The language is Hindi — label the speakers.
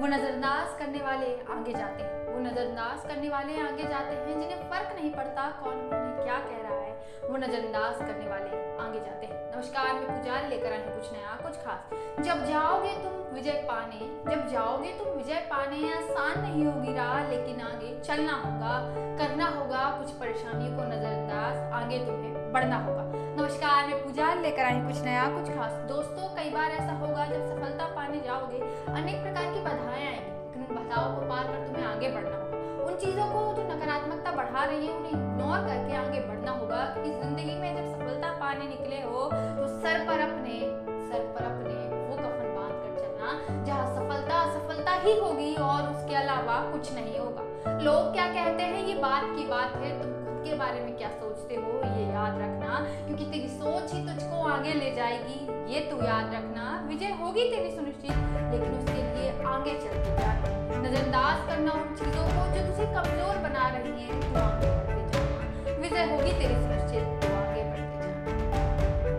Speaker 1: वो नजरअंदाज करने वाले आगे जाते हैं। वो नजरअंदाज करने वाले आगे जाते हैं, जिन्हें फ़र्क नहीं पड़ता कौन उन्हें क्या कह रहा है। वो नजरअंदाज करने वाले आगे जाते हैं। नमस्कार, मैं पुजारी लेकर आई कुछ नया कुछ खास। जब जाओगे तुम विजय पाने, जब जाओगे तुम विजय पाने, आसान नहीं होगी राह, लेकिन आगे चलना होगा, करना होगा, कुछ परेशानियों को नजरअंदाज आगे तुम्हें बढ़ना होगा। नमस्कार, मैं पूजा लेकर आई कुछ नया कुछ खास। दोस्तों, कई बार ऐसा होगा, जब सफलता जाओगे, अनेक प्रकार की बाधाएँ आएँगी उन बाधाओं को पार कर तुम्हें आगे बढ़ना होगा। उन चीज़ों को जो नकारात्मकता बढ़ा रही है, उन्हें इग्नोर करके आगे बढ़ना होगा। क्योंकि ज़िंदगी में जब सफलता पाने निकले हो तो सर पर अपने, सर पर अपने वो कफन बाँध कर चलना, जहाँ सफलता सफलता ही होगी और उसके अलावा कुछ नहीं होगा। लोग क्या कहते हैं, ये बात की बात है, तुम खुद के बारे में क्या सोचते हो, ये याद रखना, क्योंकि तेरी सोच आगे ले जाएगी, ये तू याद रखना। विजय होगी तेरी सुनिश्चित, लेकिन उसके लिए आगे चलते जाना नजरअंदाज करना उन चीज़ों को जो तुझे कमज़ोर बना रही है। विजय होगी तेरी सुनिश्चित।